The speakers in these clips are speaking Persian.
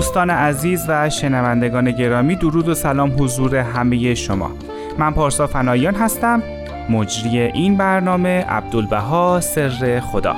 دوستان عزیز و شنوندگان گرامی درود و سلام حضور همه شما. من پارسا فنایان هستم مجری این برنامه عبدالبها سر خدا.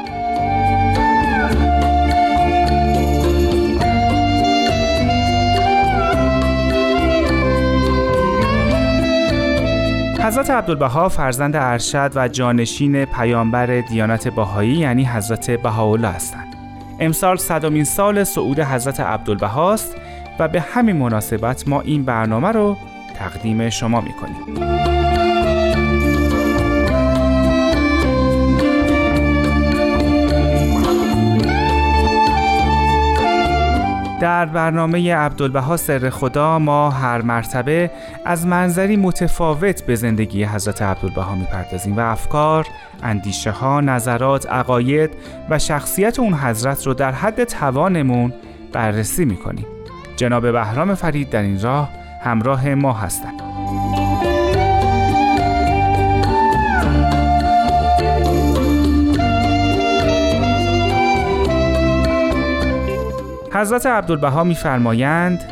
حضرت عبدالبها فرزند ارشد و جانشین پیامبر دیانت باهایی یعنی حضرت بهاءالله هستند. امسال صدامین سال صعود حضرت عبدالبهاست و به همین مناسبت ما این برنامه رو تقدیم شما می‌کنیم. برنامه عبدالبها سر خدا ما هر مرتبه از منظری متفاوت به زندگی حضرت عبدالبها می‌پردازیم و افکار، اندیشه ها، نظرات، عقاید و شخصیت اون حضرت رو در حد توانمون بررسی می‌کنیم. جناب بهرام فرید در این راه همراه ما هستند. حضرت عبدالبها میفرمایند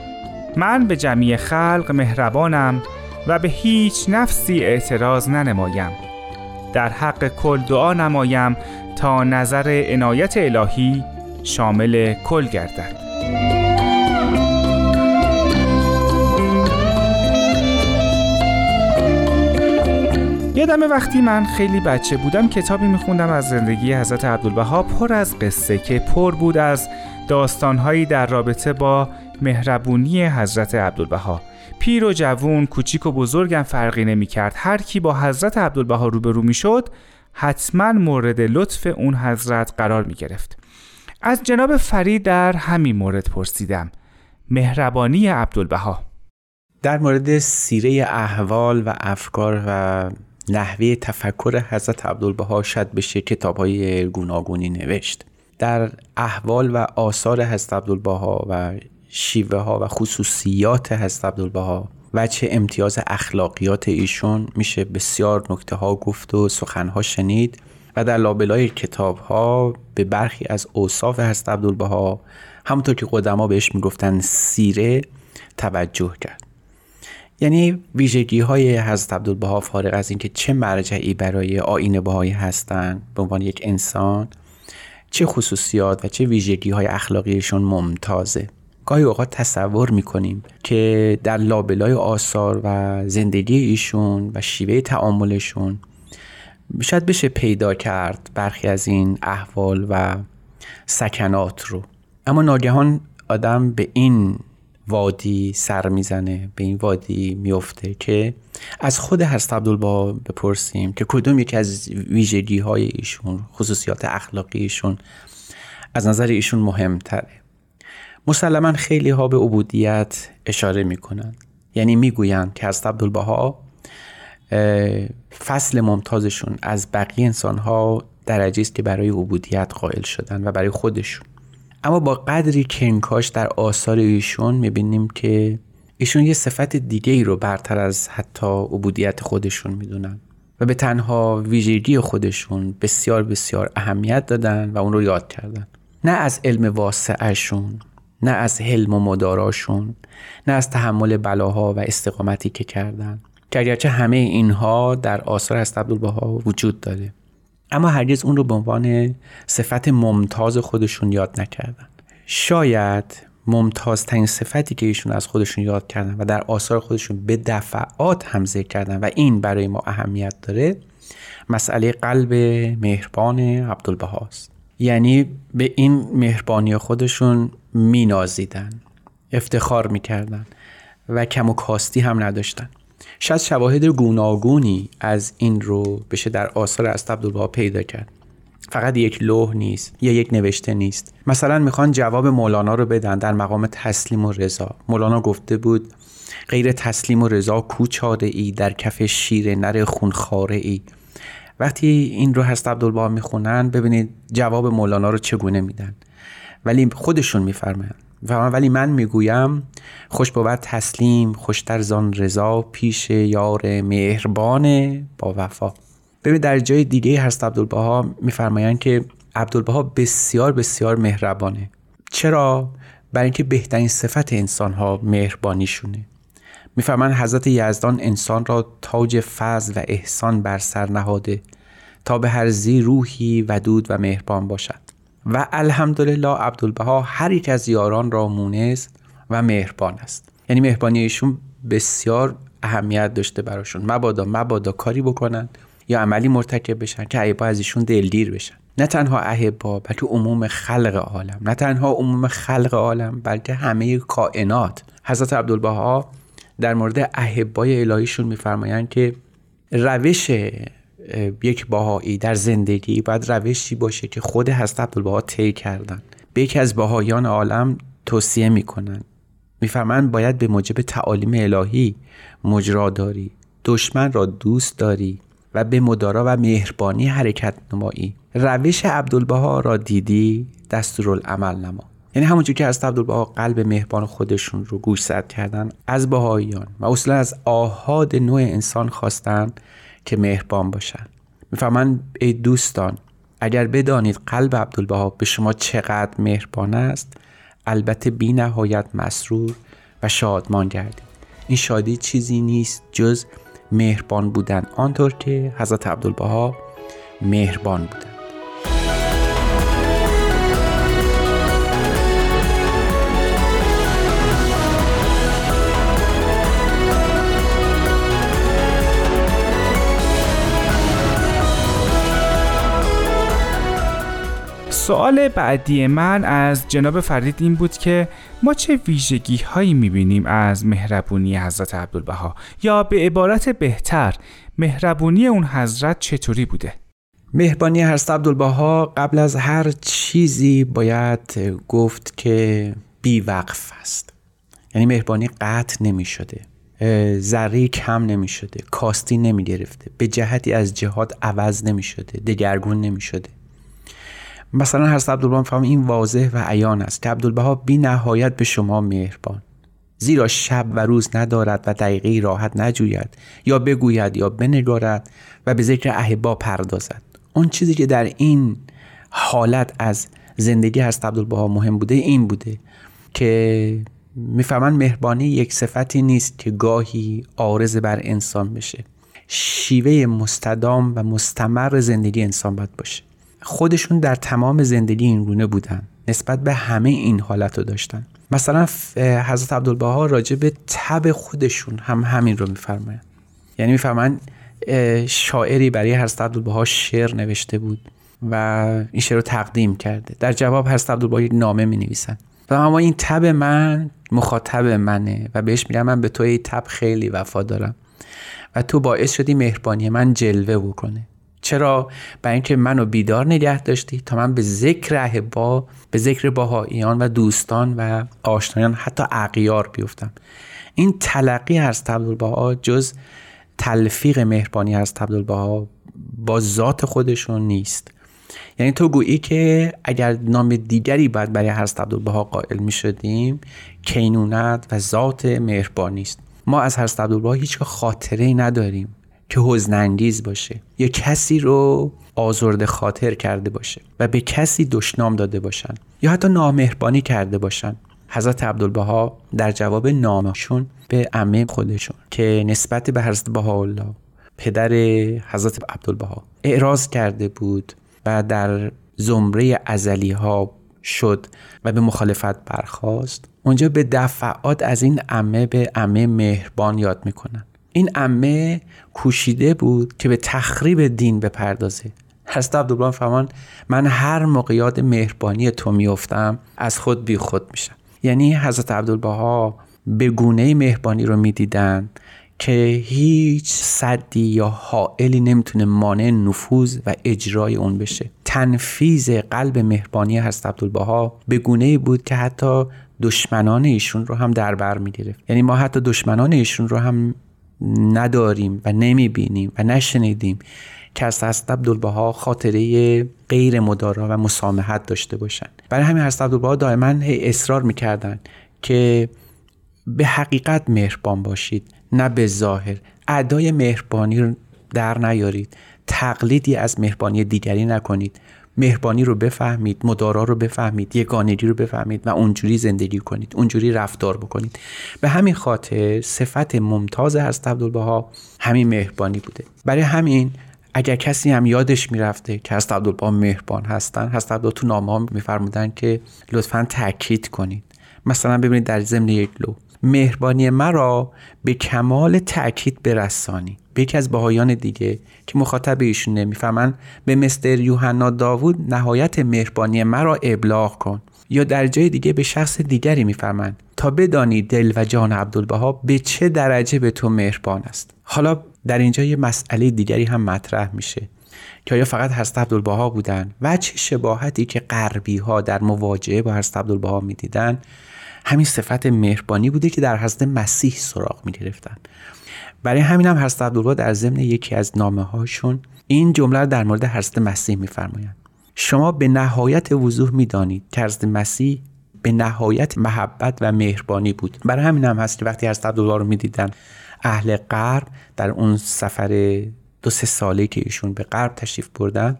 من به جمعی خلق مهربانم و به هیچ نفسی اعتراض ننمایم. در حق کل دعا نمایم تا نظر عنایت الهی شامل کل گردد. یادم وقتی من خیلی بچه بودم کتابی میخوندم از زندگی حضرت عبدالبها پر از قصه که پر بود از داستانهایی در رابطه با مهربونی حضرت عبدالبها. پیر و جوون کوچیک و بزرگم فرقی نمی کرد هر کی با حضرت عبدالبها روبرو می شد حتما مورد لطف اون حضرت قرار می گرفت از جناب فرید در همین مورد پرسیدم. مهربانی عبدالبها. در مورد سیره احوال و افکار و نحوه تفکر حضرت عبدالبها شاید بشه کتاب های گوناگونی نوشت. در احوال و آثار حضرت عبدالبها و شیوه ها و خصوصیات حضرت عبدالبها و چه امتیاز اخلاقیات ایشون میشه بسیار نکته ها گفت و سخن ها شنید و در لابلای کتاب ها به برخی از اوصاف حضرت عبدالبها همونطور که قدما بهش می‌گفتن سیره توجه کرد. یعنی ویژگی های حضرت عبدالبها فارغ از اینکه چه مرجعی برای آین بهایی هستند به عنوان یک انسان چه خصوصیات و چه ویژگی های اخلاقیشون ممتازه. گاهی اوقات تصور می‌کنیم که در لابلای آثار و زندگی ایشون و شیوه تعاملشون شاید بشه پیدا کرد برخی از این احوال و سکنات رو. اما ناگهان آدم به این وادی سر می‌زنه به این وادی میفته که از خود حضرت عبدالبها بپرسیم که کدوم یکی از ویژگی های ایشون خصوصیات اخلاقی ایشون از نظر ایشون مهمتره. مسلما خیلی ها به عبودیت اشاره می‌کنن. یعنی می‌گویند که حضرت عبدالبها فصل ممتازشون از بقیه انسان ها درجه است که برای عبودیت قائل شدن و برای خودشون. اما با قدری کنکاش در آثار ایشون می‌بینیم که ایشون یه صفت دیگه ای رو برتر از حتی عبودیت خودشون می‌دونن و به تنها ویژگی خودشون بسیار بسیار اهمیت دادن و اون رو یاد کردن. نه از علم واسعشون نه از حلم و مداراشون نه از تحمل بلاها و استقامتی که کردن که اگرچه همه اینها در آثار از عبدالبها وجود داره. اما هرگز اون رو به عنوان صفت ممتاز خودشون یاد نکردن. شاید ممتازترین صفتی که ایشون از خودشون یاد کردن و در آثار خودشون به دفعات هم ذکر کردن و این برای ما اهمیت داره مسئله قلب مهربان عبدالبهاست یعنی به این مهربانی خودشون مینازیدن افتخار می‌کردن و کم و کاستی هم نداشتن. شاید شواهد گوناگونی از این رو بشه در آثار از عبدالبها پیدا کرد. فقط یک لوح نیست یا یک نوشته نیست. مثلا می‌خوان جواب مولانا رو بدن در مقام تسلیم و رضا. مولانا گفته بود غیر تسلیم و رضا کوچاره ای در کف شیر نر خونخواره ای وقتی این رو هست عبدالبها می‌خونن ببینید جواب مولانا رو چگونه میدن. ولی خودشون میفرمایند ولی من می‌گویم خوش بود تسلیم خوشتر زان رضا پیش یار مهربان با وفا. ببین در جای دیگه هست عبدالبها میفرمایند که عبدالبها بسیار بسیار مهربانه. چرا؟ برای اینکه بهترین صفت انسان ها مهربانیشونه. میفرمایند حضرت یزدان انسان را تاج فضل و احسان بر سر نهاده تا به هر زی روحی ودود و مهربان باشد. و الحمدلله عبدالبها هر یک از یاران را مونس و مهربان است. یعنی مهربانی ایشون بسیار اهمیت داشته براشون. مبادا مبادا کاری بکنن یا عملی مرتکب بشن که احبا از ایشون دلگیر بشن. نه تنها احبا بلکه عموم خلق عالم. نه تنها عموم خلق عالم بلکه همه کائنات. حضرت عبدالبها در مورد احبای الهیشون میفرمایند که روش یک باهایی در زندگی باید روشی باشه که خود حضرت عبدالبها طی کردن. به یکی از باهایان عالم توصیه می‌کنن. میفرمایند باید به موجب تعالیم الهی مجرا داری دشمن را دوست داری و به مدارا و مهربانی حرکت نمایی. روش عبدالبها را دیدی دستورالعمل نما. یعنی همونجور که از عبدالبها قلب مهربان خودشون رو گوشزد کردن از بهاییان و اصلا از آهاد نوع انسان خواستن که مهربان باشن. می‌فهمن ای دوستان اگر بدانید قلب عبدالبها به شما چقدر مهربان است البته بی نهایت مسرور و شادمان گردید. این شادی چیزی نیست جز مهربان بودن. آنطور که حضرت عبدالبها مهربان بودن. سوال بعدی من از جناب فرید این بود که ما چه ویژگی هایی می‌بینیم از مهربونی حضرت عبدالبها؟ یا به عبارت بهتر مهربونی اون حضرت چطوری بوده؟ مهربانی حضرت عبدالبها قبل از هر چیزی باید گفت که بی وقف است. یعنی مهربانی قطع نمی شده ذره کم نمی شده کاستی نمی گرفته به جهتی از جهات عوض نمی شده دگرگون نمی شده مثلا هر عبدالبها فهم این واضح و عیان است که عبدالبها بی نهایت به شما مهربان. زیرا شب و روز ندارد و دقیقه راحت نجوید یا بگوید یا بنگارد و به ذکر احبا پردازد. اون چیزی که در این حالت از زندگی هست عبدالبها مهم بوده این بوده که می‌فهمن مهربانی یک صفتی نیست که گاهی آرز بر انسان بشه. شیوه مستدام و مستمر زندگی انسان باید باشه. خودشون در تمام زندگی این گونه بودن. نسبت به همه این حالت رو داشتن. مثلا حضرت عبدالبها راجع به تب خودشون هم همین رو میفرمایند. یعنی میفرمایند شاعری برای حضرت عبدالبها شعر نوشته بود و این شعر رو تقدیم کرده. در جواب حضرت عبدالبها یک نامه می نویسن و اما این تب من مخاطب منه و بهش میگم من به تو تب خیلی وفا دارم و تو باعث شدی مهربانی من جلوه بکنه. چرا؟ برای اینکه منو بیدار نگه داشتی تا من به ذکر احبا به ذکر باهاییان و دوستان و آشنایان حتی اغیار بیفتم. این تلقی از عبدالبها جز تلفیق مهربانی از عبدالبها با ذات خودشون نیست. یعنی تو گویی که اگر نام دیگری باید برای حضرت عبدالبها قائل می شدیم کینونت و ذات مهربانی است ما از حضرت عبدالبها هیچ خاطره نداریم. که حزنانگیز باشه یا کسی رو آزرده خاطر کرده باشه و به کسی دشنام داده باشن یا حتی نامهربانی کرده باشن. حضرت عبدالبها در جواب نامشون به عمه خودشون که نسبت به حضرت بهاءالله پدر حضرت عبدالبها اعراض کرده بود و در زمره ازلی ها شد و به مخالفت برخواست اونجا به دفعات از این عمه به عمه مهربان یاد می‌کنن. این امه کوشیده بود که به تخریب دین بپردازه. حضرت عبدالله فرمان من هر موقع یاد مهربانی تو میفتم از خود بی خود میشم. یعنی حضرت عبدالبها به گونه مهربانی رو می‌دیدن که هیچ صدی یا حائلی نمی‌تونه مانع نفوذ و اجرای اون بشه. تنفیز قلب مهربانی هست عبدالبها به گونه بود که حتی دشمنان ایشون رو هم در بر می‌گرفت. یعنی ما حتی دشمنان ایشون رو هم نداریم و نمی‌بینیم و نشنیدیم که از حضرت عبدالبها خاطره غیر مدارا و مسامحت داشته باشن برای همین حضرت عبدالبها دائما اصرار می‌کردن که به حقیقت مهربان باشید نه به ظاهر. ادای مهربانی رو در نیارید. تقلیدی از مهربانی دیگری نکنید. مهربانی رو بفهمید مدارا رو بفهمید یگانگی رو بفهمید و اونجوری زندگی کنید اونجوری رفتار بکنید. به همین خاطر صفت ممتاز هست عبدالبها همین مهربانی بوده. برای همین اگر کسی هم یادش می‌رفته که هست عبدالبها مهربان هستن هست عبدالبها تو نامه میفرمودن که لطفا تاکید کنید. مثلا ببینید در ضمن یک لو مهربانی مرا به کمال تاکید برسانی. به یکی از بهایان دیگه که مخاطب ایشون نمی‌فهمن به مستر یوحنا داوود نهایت مهربانی مرا ابلاغ کن. یا در جای دیگه به شخص دیگری می‌فهمن. تا بدانی دل و جان عبدالبها به چه درجه به تو مهربان است. حالا در اینجا یه مسئله دیگری هم مطرح میشه که آیا فقط حضرت عبدالبها بودن؟ و چه شباهتی که غربی ها در مواجهه با حضرت عبدالبها می‌دیدن؟ همین صفت مهربانی بوده که در حضرت مسیح سراغ می گرفتن برای همین هم حضرت عبدالله در ضمن یکی از نامه هاشون این جمله در مورد حضرت مسیح میفرمایند. شما به نهایت وضوح می‌دانید که حضرت مسیح به نهایت محبت و مهربانی بود. برای همین هم هست که وقتی حضرت عبدالله رو می‌دیدن اهل غرب در اون سفر دو سه ساله که ایشون به غرب تشریف بردن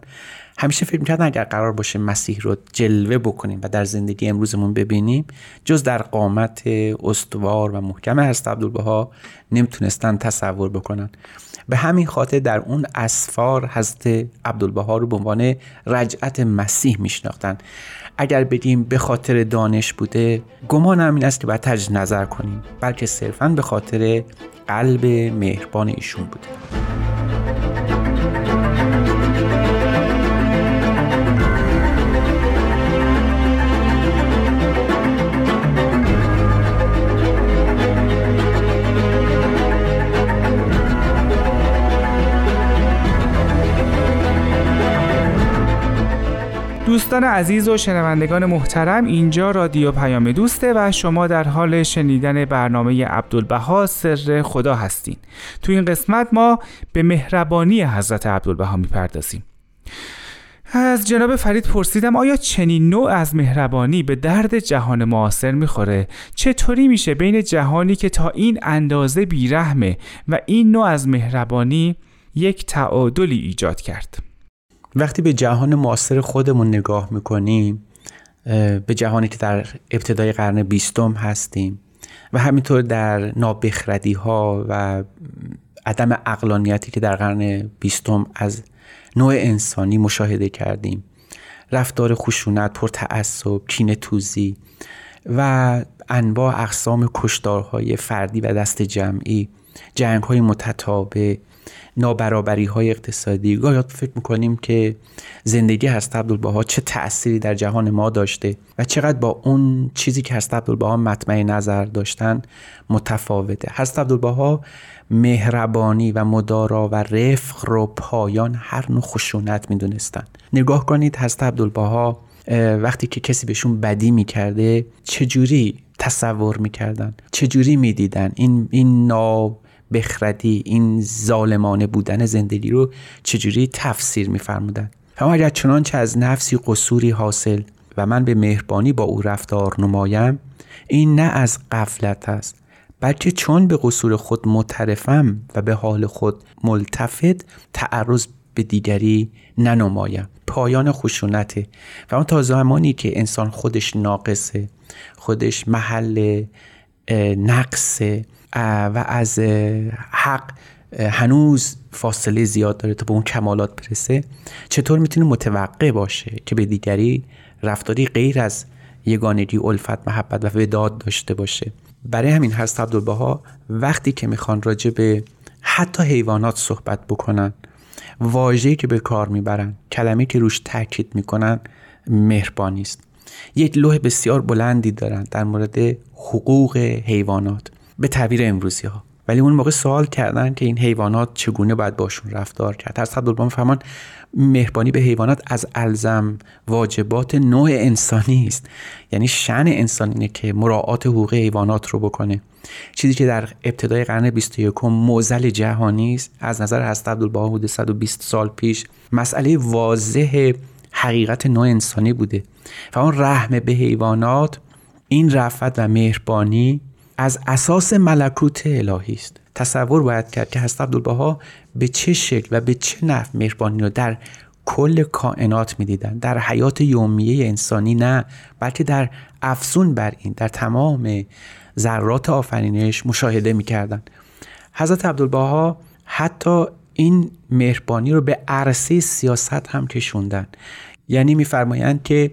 همیشه فکر می‌کردن اگر قرار باشه مسیح رو جلوه بکنیم و در زندگی امروزمون ببینیم جز در قامت استوار و محکم هست عبدالبها نمی‌تونستن تصور بکنن. به همین خاطر در اون اسفار حضرت عبدالبها رو به عنوان رجعت مسیح میشناختن. اگر بگیم به خاطر دانش بوده گمان این است که باید تجد نظر کنیم بلکه صرفا به خاطر قلب مهربان ایشون بوده. دوستان عزیز و شنوندگان محترم اینجا رادیو پیام دوسته و شما در حال شنیدن برنامه عبدالبها سر خدا هستین تو این قسمت ما به مهربانی حضرت عبدالبها می‌پردازیم از جناب فرید پرسیدم آیا چنین نوع از مهربانی به درد جهان معاصر می‌خوره؟ چطوری میشه بین جهانی که تا این اندازه بیرحمه و این نوع از مهربانی یک تعادلی ایجاد کرد؟ وقتی به جهان معاصر خودمون نگاه می‌کنیم به جهانی که در ابتدای قرن بیستم هستیم و همینطور در نابخردی ها و عدم اقلانیتی که در قرن بیستم از نوع انسانی مشاهده کردیم. رفتار خشونت پر تعصب کین توزی و انواع اقسام کشدارهای فردی و دست جمعی جنگ های متتابع نابرابری های اقتصادی. گاهی فکر می‌کنیم که زندگی هست عبدالبها چه تأثیری در جهان ما داشته و چقدر با اون چیزی که هست عبدالبها مطمع نظر داشتن متفاوته. هست عبدالبها مهربانی و مدارا و رفق رو پایان هر نوع خشونت می‌دونستن. نگاه کنید هست عبدالبها وقتی که کسی بهشون بدی می‌کرده چجوری تصور می‌کردن؟ چجوری می‌دیدن؟ این این ناب بخردی این ظالمانه بودن زندگی رو چجوری تفسیر میفرمودن؟ اما اگر چنانچه از نفسی قصوری حاصل و من به مهربانی با او رفتار نمایم این نه از قفلت است بلکه چون به قصور خود مترفم و به حال خود ملتفت تعرض به دیگری ننمایم. پایان خشونته و اون تا زمانی که انسان خودش ناقصه خودش محل نقصه و از حق هنوز فاصله زیاد داره تا به اون کمالات برسه. چطور می‌تونه متوقع باشه که به دیگری رفتاری غیر از یگانگی الفت محبت و وداد داشته باشه؟ برای همین هست عبدالبها وقتی که می‌خوان راجع به حتی حیوانات صحبت بکنن واژه‌ای که به کار می‌برن کلمه که روش تاکید می‌کنن مهربانی است. یک لوح بسیار بلندی دارن در مورد حقوق حیوانات. به تعبیر امروزی ها ولی اون موقع سوال کردن که این حیوانات چگونه باید باشون رفتار کرد. حضرت عبدالبها فرمان مهربانی به حیوانات از الزم واجبات نوع انسانی است. یعنی شن انسان اینه که مراعات حقوق حیوانات رو بکنه. چیزی که در ابتدای قرن 21 موزل جهانی است. از نظر حضرت عبدالبها حدود 120 سال پیش مسئله واضح حقیقت نوع انسانی بوده. و رحم به حیوانات این رفت و مهربانی از اساس ملکوت الهی است. تصور باید کرد که حضرت عبدالبها به چه شکل و به چه نحو مهربانی رو در کل کائنات می‌دیدن. در حیات یومیه انسانی نه بلکه در افزون بر این در تمام ذرات آفرینش مشاهده می‌کردن. حضرت عبدالبها حتی این مهربانی رو به عرصه سیاست هم کشوندن. یعنی میفرمایند که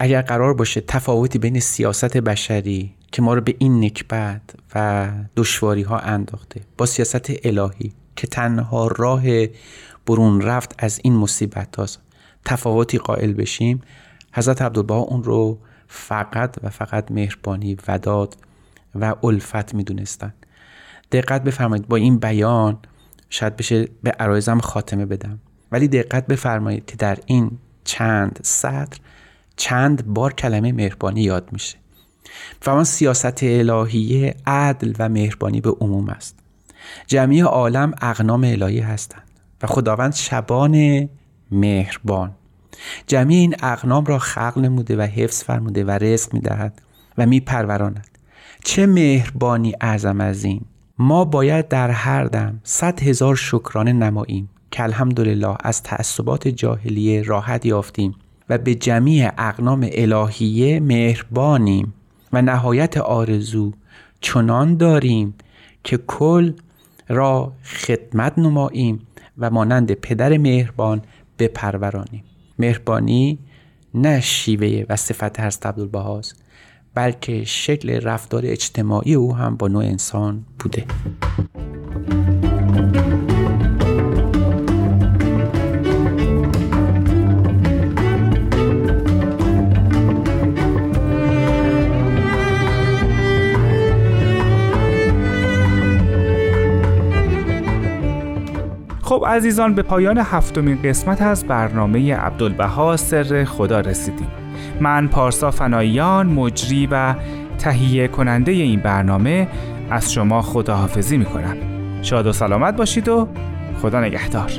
اگر قرار باشه تفاوتی بین سیاست بشری که ما رو به این نکبت و دشواری ها انداخته. با سیاست الهی که تنها راه برون رفت از این مصیبت هاست. تفاوتی قائل بشیم. حضرت عبدالبها اون رو فقط و فقط مهربانی وداد و الفت می‌دونستن. دقت بفرمایید با این بیان شاید بشه به عرایزم خاتمه بدم. ولی دقت بفرمایید که در این چند سطر چند بار کلمه مهربانی یاد میشه. فرمان سیاست الهیه عدل و مهربانی به عموم است. جمعی عالم اغنام الهی هستند و خداوند شبان مهربان. جمعی این اغنام را خلق نموده و حفظ فرموده و رزق می‌دهد و میپروراند. چه مهربانی اعظم از این. ما باید در هر دم صد هزار شکرانه نماییم که الحمدلله از تعصبات جاهلیه راحت یافتیم و به جمیع اقنام الهیه مهربانیم. و نهایت آرزو چنان داریم که کل را خدمت نماییم و مانند پدر مهربان بپرورانیم. مهربانی نه شیوه و صفت هست عبدالبهاست بلکه شکل رفتار اجتماعی او هم با نوع انسان بوده. عزیزان به پایان هفتمین قسمت از برنامه عبدالبها سر خدا رسیدیم. من پارسا فناییان مجری و تهیه کننده این برنامه از شما خداحافظی می‌کنم. شاد و سلامت باشید و خدا نگهدار.